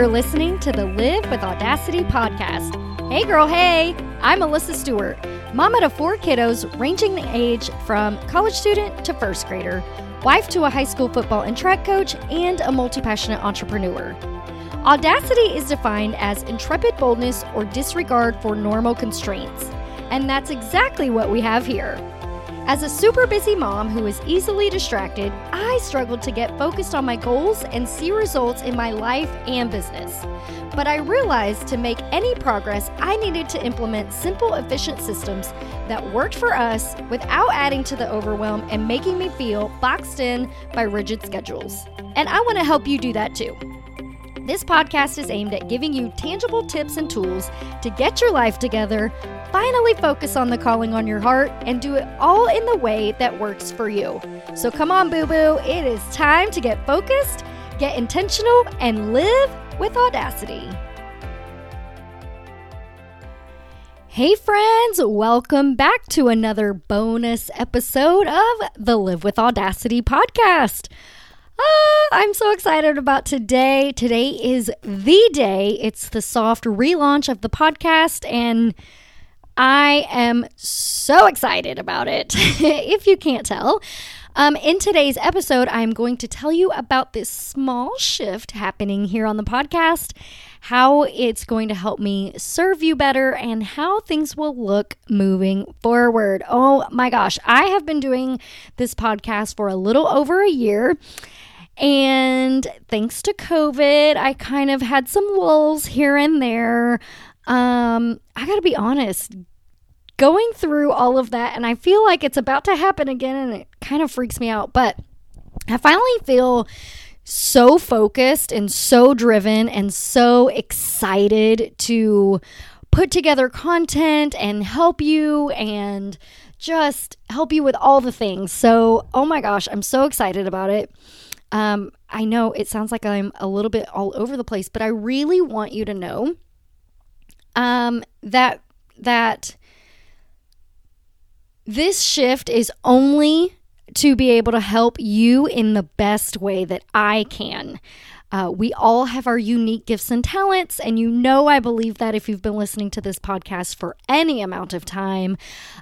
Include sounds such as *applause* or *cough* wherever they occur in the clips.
You're listening to the Live with Audacity podcast. Hey, girl, hey, I'm Melissa Stuart, mama to four kiddos ranging the age from college student to first grader, wife to a high school football and track coach, and a multi passionate entrepreneur. Audacity is defined as intrepid boldness or disregard for normal constraints, and that's exactly what we have here. As a super busy mom who is easily distracted, I struggled to get focused on my goals and see results in my life and business. But I realized to make any progress, I needed to implement simple, efficient systems that worked for us without adding to the overwhelm and making me feel boxed in by rigid schedules. And I want to help you do that too. This podcast is aimed at giving you tangible tips and tools to get your life together, finally focus on the calling on your heart, and do it all in the way that works for you. So come on, boo boo, it is time to get focused, get intentional, and live with audacity. Hey, friends, welcome back to another bonus episode of the Live with Audacity podcast. Ah, I'm so excited about today. Today is the day. It's the soft relaunch of the podcast, and I am so excited about it, *laughs* if you can't tell. Um, in today's episode, I'm going to tell you about this small shift happening here on the podcast, how it's going to help me serve you better, and how things will look moving forward. Oh my gosh, I have been doing this podcast for a little over a year. And thanks to COVID, I kind of had some lulls here and there. Um, I got to be honest, going through all of that, and I feel like it's about to happen again, and it kind of freaks me out. But I finally feel so focused and so driven and so excited to put together content and help you and just help you with all the things. So, oh my gosh, I'm so excited about it. Um, I know it sounds like I'm a little bit all over the place, but I really want you to know um, that that this shift is only to be able to help you in the best way that I can. Uh, we all have our unique gifts and talents, and you know I believe that if you've been listening to this podcast for any amount of time.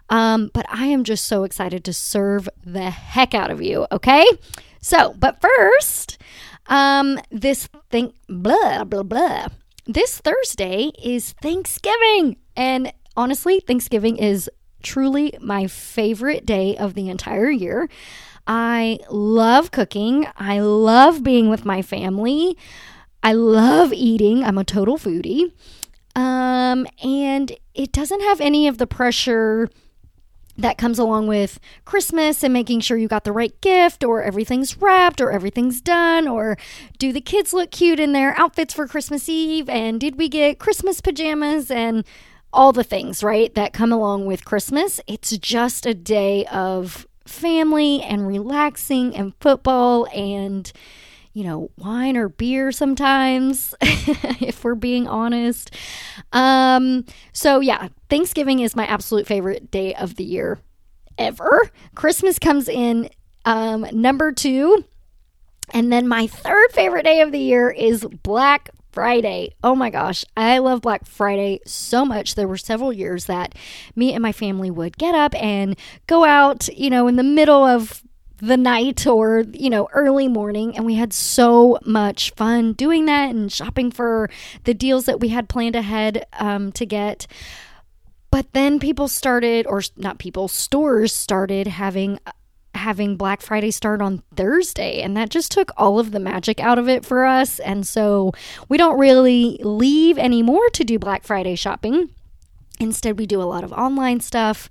Um, but I am just so excited to serve the heck out of you, okay? So, but first, um, this thing, blah, blah, blah. This Thursday is Thanksgiving. And honestly, Thanksgiving is truly my favorite day of the entire year. I love cooking. I love being with my family. I love eating. I'm a total foodie. Um, and it doesn't have any of the pressure that comes along with Christmas and making sure you got the right gift or everything's wrapped or everything's done or do the kids look cute in their outfits for Christmas Eve and did we get Christmas pajamas and all the things, right, that come along with Christmas. It's just a day of family and relaxing and football and you know, wine or beer sometimes, *laughs* if we're being honest. Um, so yeah, Thanksgiving is my absolute favorite day of the year ever. Christmas comes in um, number two. And then my third favorite day of the year is Black Friday. Oh my gosh, I love Black Friday so much. There were several years that me and my family would get up and go out, you know, in the middle of the night or, you know, early morning. And we had so much fun doing that and shopping for the deals that we had planned ahead um, to get. But then people started, or not people, stores started having having Black Friday start on Thursday, and that just took all of the magic out of it for us. And so we don't really leave anymore to do Black Friday shopping. Instead, we do a lot of online stuff.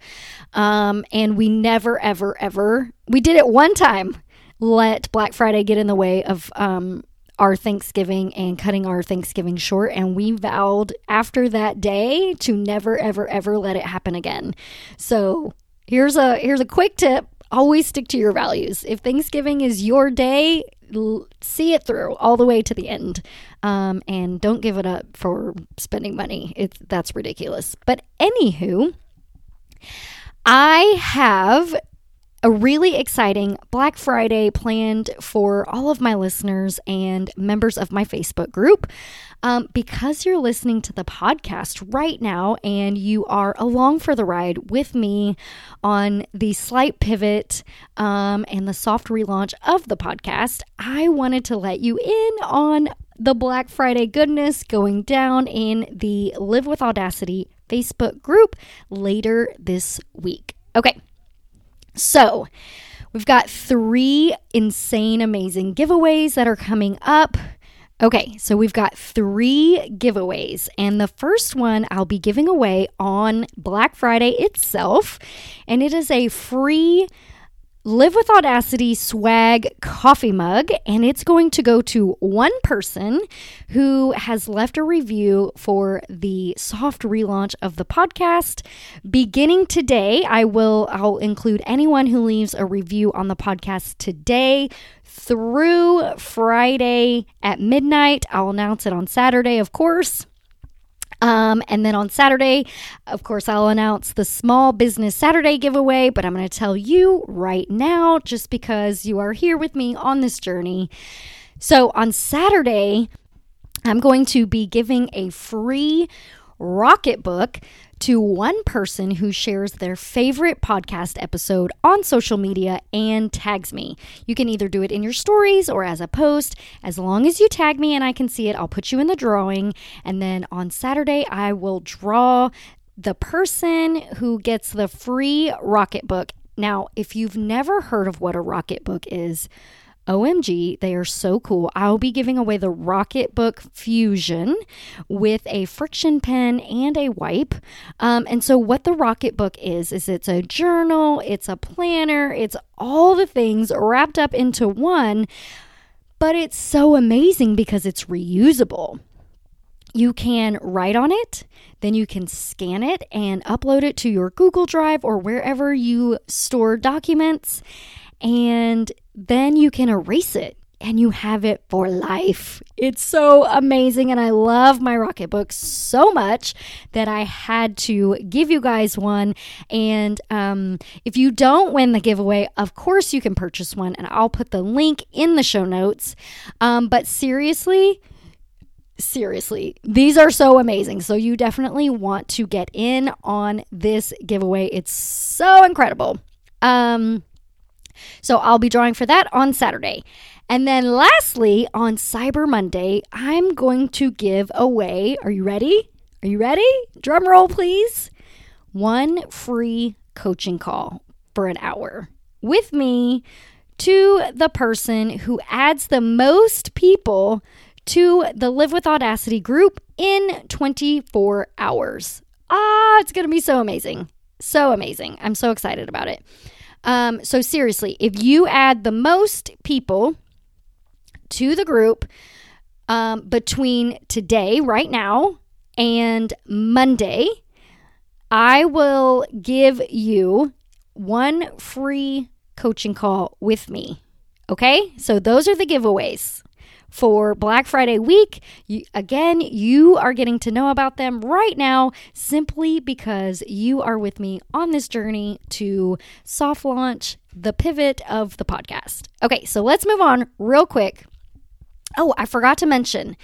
Um, and we never, ever, ever, we did it one time, let Black Friday get in the way of um, our Thanksgiving and cutting our Thanksgiving short. And we vowed after that day to never, ever, ever let it happen again. So here's a here's a quick tip always stick to your values. If Thanksgiving is your day, l- see it through all the way to the end. Um, and don't give it up for spending money. It's that's ridiculous. But anywho, I have a really exciting Black Friday planned for all of my listeners and members of my Facebook group. Um, because you're listening to the podcast right now and you are along for the ride with me on the slight pivot um, and the soft relaunch of the podcast, I wanted to let you in on the Black Friday goodness going down in the Live with Audacity Facebook group later this week. Okay. So, we've got three insane, amazing giveaways that are coming up. Okay, so we've got three giveaways, and the first one I'll be giving away on Black Friday itself, and it is a free Live with Audacity swag coffee mug, and it's going to go to one person who has left a review for the soft relaunch of the podcast. Beginning today, I will I'll include anyone who leaves a review on the podcast today through Friday at midnight. I'll announce it on Saturday, of course. Um, and then on Saturday, of course, I'll announce the Small Business Saturday giveaway, but I'm going to tell you right now just because you are here with me on this journey. So on Saturday, I'm going to be giving a free Rocketbook to one person who shares their favorite podcast episode on social media and tags me. You can either do it in your stories or as a post. As long as you tag me and I can see it, I'll put you in the drawing. And then on Saturday, I will draw the person who gets the free Rocketbook. Now, if you've never heard of what a Rocketbook is, OMG, they are so cool. I'll be giving away the Rocketbook Fusion with a friction pen and a wipe. Um, and so, what the Rocketbook is, is it's a journal, it's a planner, it's all the things wrapped up into one, but it's so amazing because it's reusable. You can write on it, then you can scan it and upload it to your Google Drive or wherever you store documents. And then you can erase it and you have it for life. It's so amazing. And I love my Rocket Rocketbook so much that I had to give you guys one. And um, if you don't win the giveaway, of course you can purchase one, and I'll put the link in the show notes. Um, but seriously, seriously, these are so amazing. So you definitely want to get in on this giveaway. It's so incredible. Um, so I'll be drawing for that on Saturday. And then lastly, on Cyber Monday, I'm going to give away, are you ready? Are you ready? Drum roll, please. One free coaching call for an hour with me to the person who adds the most people to the Live with Audacity group in 24 hours. Ah, it's going to be so amazing. So amazing. I'm so excited about it. Um, so, seriously, if you add the most people to the group um, between today, right now, and Monday, I will give you one free coaching call with me. Okay? So, those are the giveaways for Black Friday week. You, again, you are getting to know about them right now simply because you are with me on this journey to soft launch the pivot of the podcast. Okay, so let's move on real quick Oh, I forgot to mention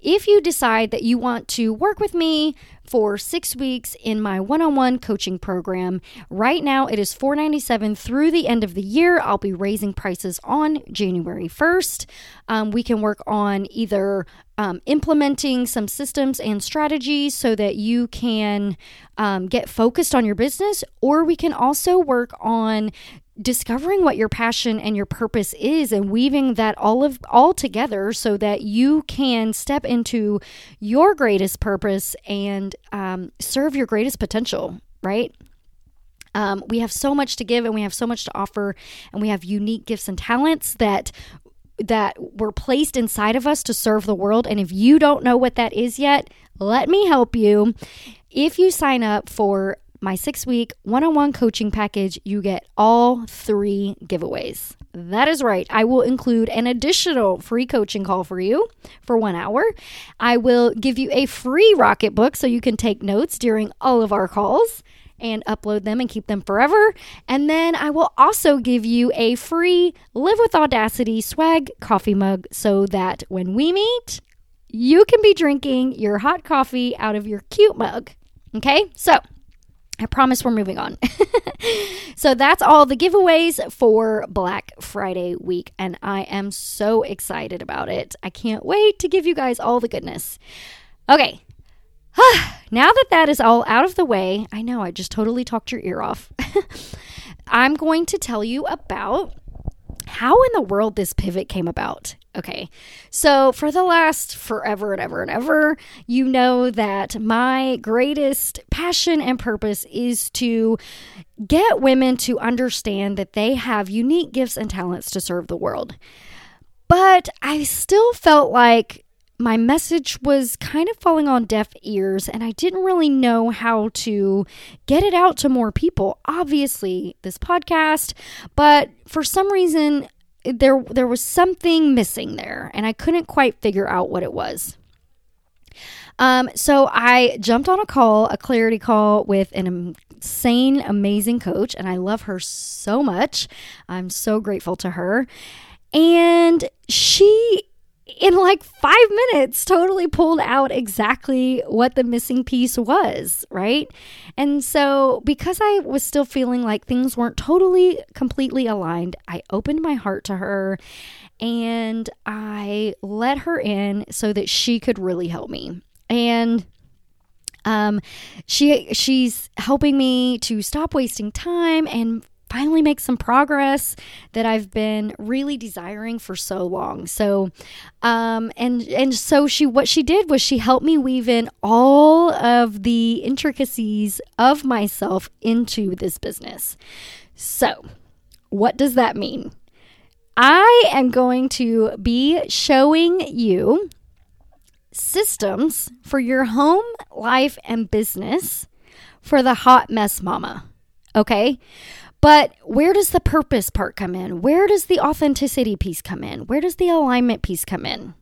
if you decide that you want to work with me for six weeks in my one on one coaching program, right now it is 497 through the end of the year. I'll be raising prices on January 1st. Um, we can work on either um, implementing some systems and strategies so that you can um, get focused on your business, or we can also work on discovering what your passion and your purpose is and weaving that all of all together so that you can step into your greatest purpose and um, serve your greatest potential right? Um, we have so much to give and we have so much to offer and we have unique gifts and talents that that were placed inside of us to serve the world. And if you don't know what that is yet let me help you. If you sign up for my six week one on one coaching package, you get all three giveaways. That is right. I will include an additional free coaching call for you for one hour. I will give you a free Rocketbook so you can take notes during all of our calls and upload them and keep them forever. And then I will also give you a free Live with Audacity swag coffee mug so that when we meet, you can be drinking your hot coffee out of your cute mug. Okay, so I promise we're moving on. *laughs* so that's all the giveaways for Black Friday week, and I am so excited about it. I can't wait to give you guys all the goodness. Okay, *sighs* now that that is all out of the way, I know I just totally talked your ear off. *laughs* I'm going to tell you about how in the world this pivot came about. Okay, so for the last forever and ever and ever, you know that my greatest passion and purpose is to get women to understand that they have unique gifts and talents to serve the world. But I still felt like my message was kind of falling on deaf ears and I didn't really know how to get it out to more people. Obviously, this podcast, but for some reason there there was something missing there and I couldn't quite figure out what it was. Um, so I jumped on a call, a clarity call with an insane, amazing coach, and I love her so much. I'm so grateful to her. And she in like five minutes totally pulled out exactly what the missing piece was, right? And so, because I was still feeling like things weren't totally completely aligned, I opened my heart to her and I let her in so that she could really help me. And um she she's helping me to stop wasting time and finally make some progress that I've been really desiring for so long. So, um, and and so she what she did was she helped me weave in all of the intricacies of myself into this business. So, what does that mean? I am going to be showing you systems for your home, life, and business for the hot mess mama. Okay? But where does the purpose part come in? Where does the authenticity piece come in? Where does the alignment piece come in?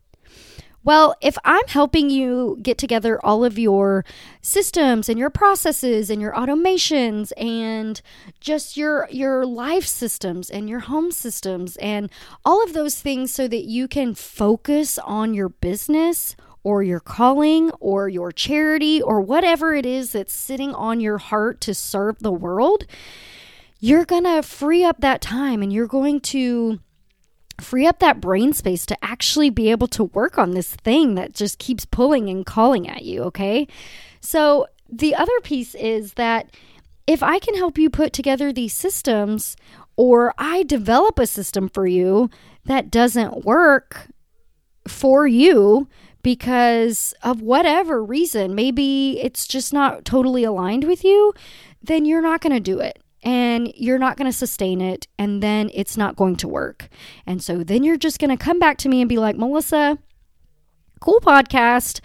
Well, if I'm helping you get together all of your systems and your processes and your automations and just your your life systems and your home systems and all of those things so that you can focus on your business or your calling or your charity or whatever it is that's sitting on your heart to serve the world, you're going to free up that time and you're going to free up that brain space to actually be able to work on this thing that just keeps pulling and calling at you, okay? So, the other piece is that if I can help you put together these systems or I develop a system for you that doesn't work for you because of whatever reason, maybe it's just not totally aligned with you, then you're not going to do it and you're not going to sustain it and then it's not going to work. And so then you're just going to come back to me and be like, Melissa, cool podcast,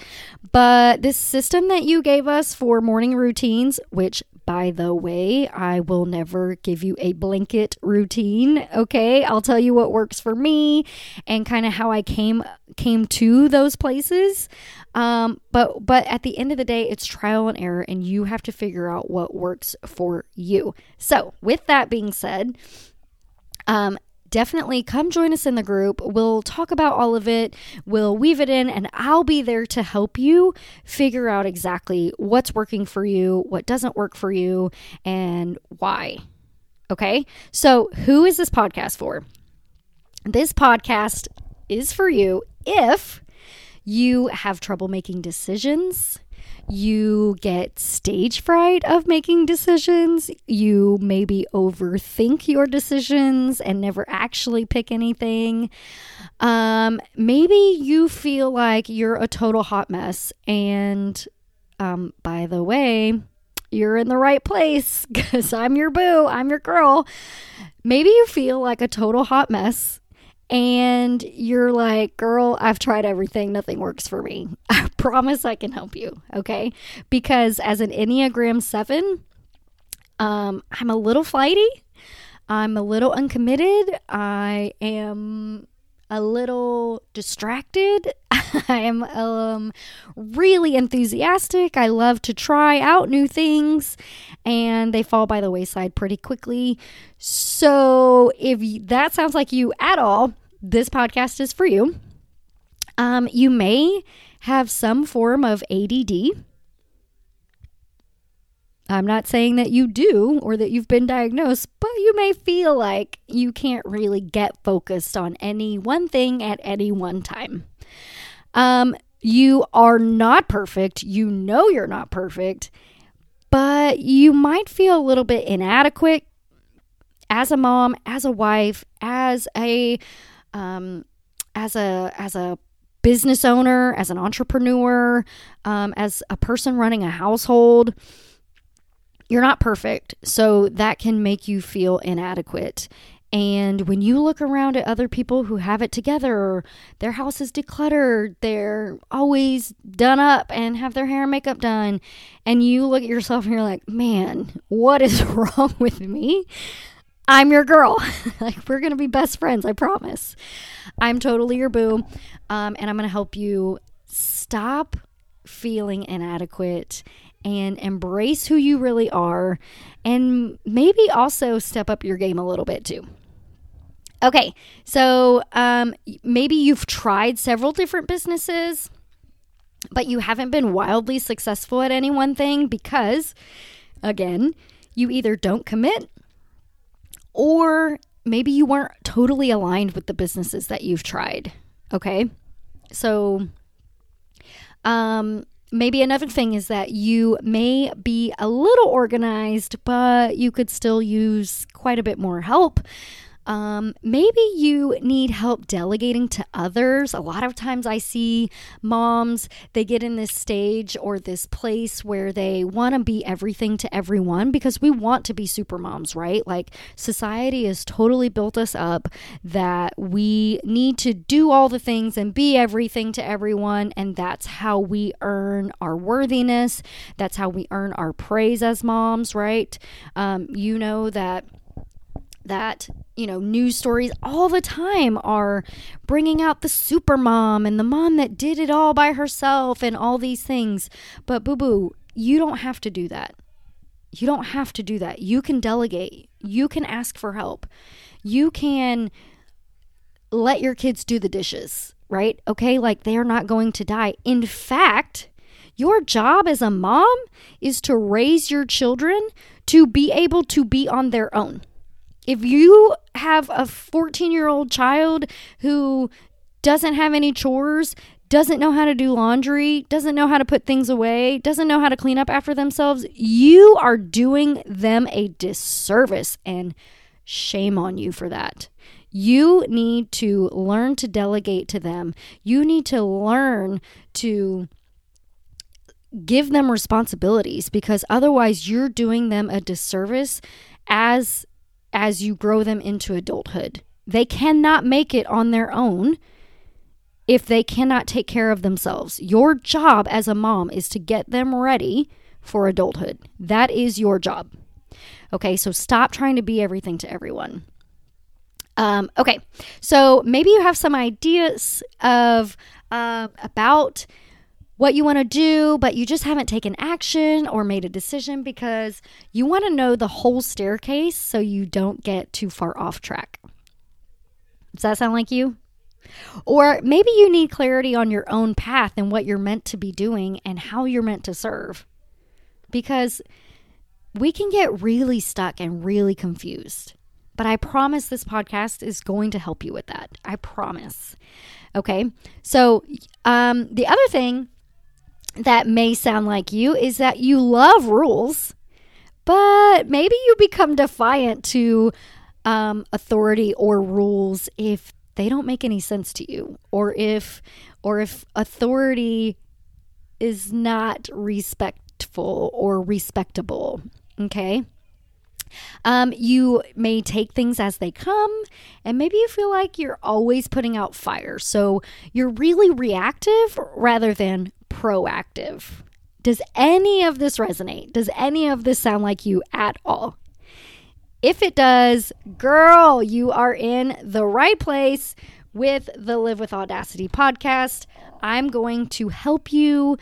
but this system that you gave us for morning routines, which by the way, I will never give you a blanket routine, okay? I'll tell you what works for me and kind of how I came came to those places. Um, but but at the end of the day, it's trial and error, and you have to figure out what works for you. So, with that being said, um, definitely come join us in the group. We'll talk about all of it, we'll weave it in, and I'll be there to help you figure out exactly what's working for you, what doesn't work for you, and why. Okay, so who is this podcast for? This podcast is for you if you have trouble making decisions. You get stage fright of making decisions. You maybe overthink your decisions and never actually pick anything. Um, maybe you feel like you're a total hot mess. And um, by the way, you're in the right place *laughs* because I'm your boo, I'm your girl. Maybe you feel like a total hot mess and you're like, girl, I've tried everything, nothing works for me. *laughs* I promise I can help you, okay? Because as an Enneagram 7, um, I'm a little flighty. I'm a little uncommitted. I am a little distracted. *laughs* I am um, really enthusiastic. I love to try out new things, and they fall by the wayside pretty quickly. So, if that sounds like you at all, this podcast is for you. Um, you may have some form of ADD. I'm not saying that you do or that you've been diagnosed, but you may feel like you can't really get focused on any one thing at any one time. Um, you are not perfect. You know you're not perfect, but you might feel a little bit inadequate as a mom, as a wife, as a um, as a as a business owner, as an entrepreneur, um, as a person running a household you're not perfect, so that can make you feel inadequate. And when you look around at other people who have it together, their house is decluttered, they're always done up and have their hair and makeup done, and you look at yourself and you're like, man, what is *laughs* wrong with me? I'm your girl. *laughs* like, we're to be best friends, I promise. I'm totally your boo. Um, and I'm to help you stop feeling inadequate and embrace who you really are and maybe also step up your game a little bit too. Okay, so um, maybe you've tried several different businesses, but you haven't been wildly successful at any one thing because, again, you either don't commit or maybe you weren't totally aligned with the businesses that you've tried. Okay, so um, maybe another thing is that you may be a little organized, but you could still use quite a bit more help. Um, maybe you need help delegating to others. A lot of times I see moms, they get in this stage or this place where they want to be everything to everyone because we want to be super moms, right? Like society has totally built us up that we need to do all the things and be everything to everyone. And that's how we earn our worthiness. That's how we earn our praise as moms, right? Um, you know that that you know news stories all the time are bringing out the super mom and the mom that did it all by herself and all these things. But boo boo you don't have to do that. You don't have to do that. You can delegate. You can ask for help. You can let your kids do the dishes right? Okay? Like they're not going to die. In fact your job as a mom is to raise your children to be able to be on their own if you have a 14 year old child who doesn't have any chores, doesn't know how to do laundry, doesn't know how to put things away, doesn't know how to clean up after themselves, you are doing them a disservice and shame on you for that. You need to learn to delegate to them. You need to learn to give them responsibilities because otherwise you're doing them a disservice as as you grow them into adulthood. They cannot make it on their own if they cannot take care of themselves. Your job as a mom is to get them ready for adulthood. That is your job. Okay, so stop trying to be everything to everyone. Um, okay, so maybe you have some ideas of uh, about what you want to do, but you just haven't taken action or made a decision because you want to know the whole staircase so you don't get too far off track. Does that sound like you? Or maybe you need clarity on your own path and what you're meant to be doing and how you're meant to serve. Because we can get really stuck and really confused. But I promise this podcast is going to help you with that. I promise. Okay. So, um, the other thing that may sound like you is that you love rules, but maybe you become defiant to um, authority or rules if they don't make any sense to you, or if or if authority is not respectful or respectable. Okay. Um, you may take things as they come, and maybe you feel like you're always putting out fire. So you're really reactive rather than proactive. Does any of this resonate? Does any of this sound like you at all? If it does, girl, you are in the right place with the Live with Audacity podcast. I'm going to help you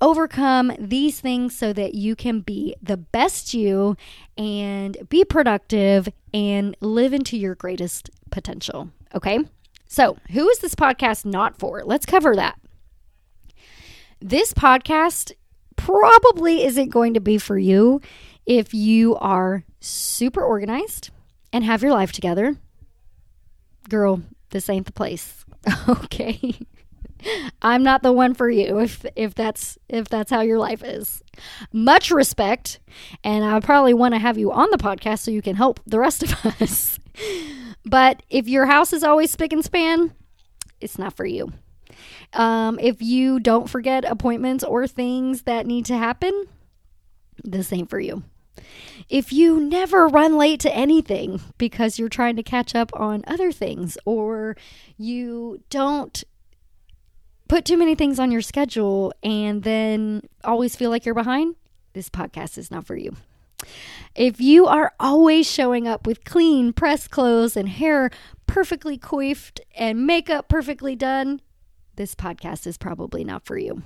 overcome these things so that you can be the best you and be productive and live into your greatest potential. Okay. So, who is this podcast not for? Let's cover that. This podcast probably isn't going to be for you if you are super organized and have your life together. Girl, this ain't the place. *laughs* okay. I'm not the one for you if if that's if that's how your life is. Much respect, and I probably want to have you on the podcast so you can help the rest of *laughs* us. but if your house is always spick and span, it's not for you. Um, if you don't forget appointments or things that need to happen, this ain't for you. If you never run late to anything because you're trying to catch up on other things, or you don't put too many things on your schedule and then always feel like you're behind, this podcast is not for you. If you are always showing up with clean, pressed clothes and hair perfectly coiffed and makeup perfectly done, this podcast is probably not for you.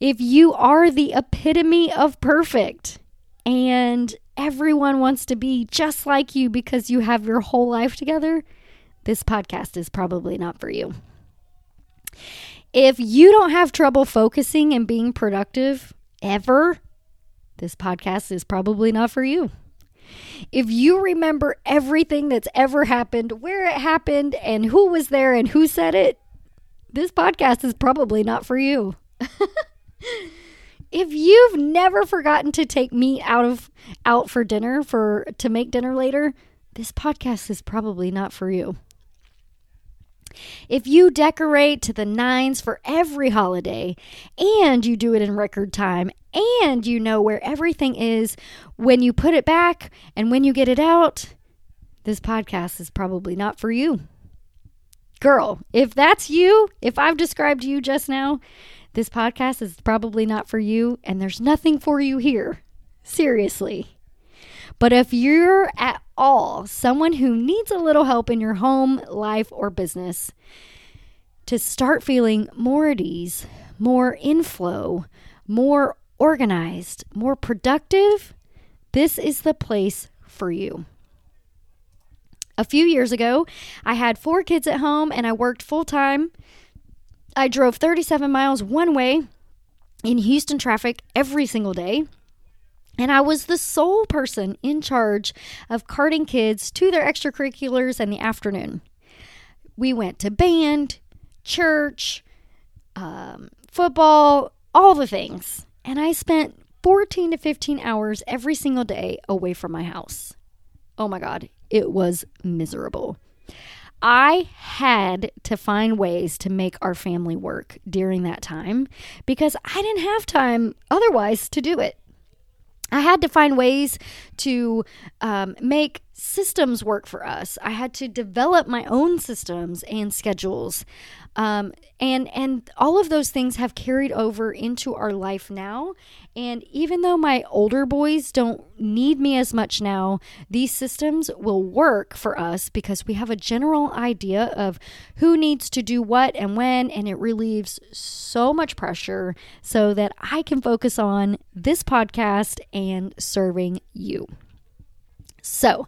If you are the epitome of perfect and everyone wants to be just like you because you have your whole life together, this podcast is probably not for you. If you don't have trouble focusing and being productive ever, this podcast is probably not for you. If you remember everything that's ever happened, where it happened, and who was there and who said it, this podcast is probably not for you. if you've never forgotten to take meat out of out for dinner for to make dinner later, this podcast is probably not for you. If you decorate to the nines for every holiday and you do it in record time and you know where everything is when you put it back and when you get it out, this podcast is probably not for you. Girl, if that's you, if I've described you just now, this podcast is probably not for you and there's nothing for you here. Seriously. But if you're at all someone who needs a little help in your home, life, or business to start feeling more at ease, more inflow, more organized, more productive, this is the place for you. A few years ago, I had four kids at home and I worked full time. I drove 37 miles one way in Houston traffic every single day. And I was the sole person in charge of carting kids to their extracurriculars in the afternoon. We went to band, church, um, football, all the things. And I spent 14 to 15 hours every single day away from my house. Oh my God, it was miserable. I had to find ways to make our family work during that time because I didn't have time otherwise to do it. I had to find ways to um, make systems work for us. I had to develop my own systems and schedules. Um, and and all of those things have carried over into our life now. And even though my older boys don't need me as much now, these systems will work for us because we have a general idea of who needs to do what and when, and it relieves so much pressure so that I can focus on this podcast and serving you. So,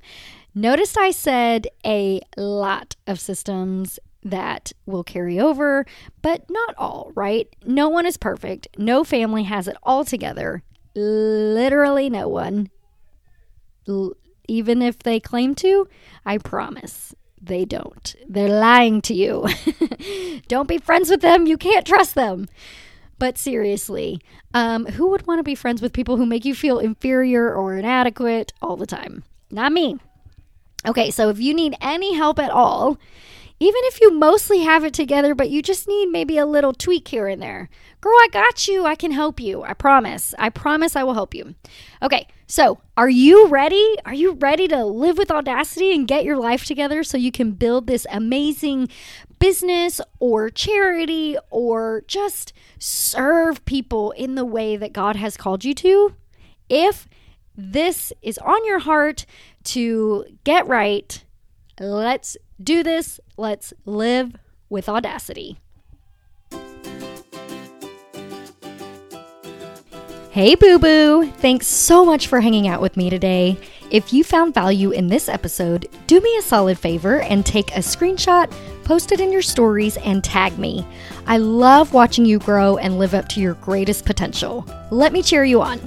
notice I said a lot of systems that will carry over, but not all, right? No one is perfect. No family has it all together. Literally no one. L- even if they claim to, I promise they don't. They're lying to you. *laughs* don't be friends with them. You can't trust them. But seriously, um, who would want to be friends with people who make you feel inferior or inadequate all the time? Not me. Okay, so if you need any help at all, even if you mostly have it together, but you just need maybe a little tweak here and there. Girl, I got you. I can help you. I promise. I promise I will help you. Okay, so are you ready? Are you ready to live with audacity and get your life together so you can build this amazing business or charity or just serve people in the way that God has called you to? If this is on your heart to get right, let's do this. Let's live with audacity. Hey, boo boo! Thanks so much for hanging out with me today. If you found value in this episode, do me a solid favor and take a screenshot, post it in your stories, and tag me. I love watching you grow and live up to your greatest potential. Let me cheer you on.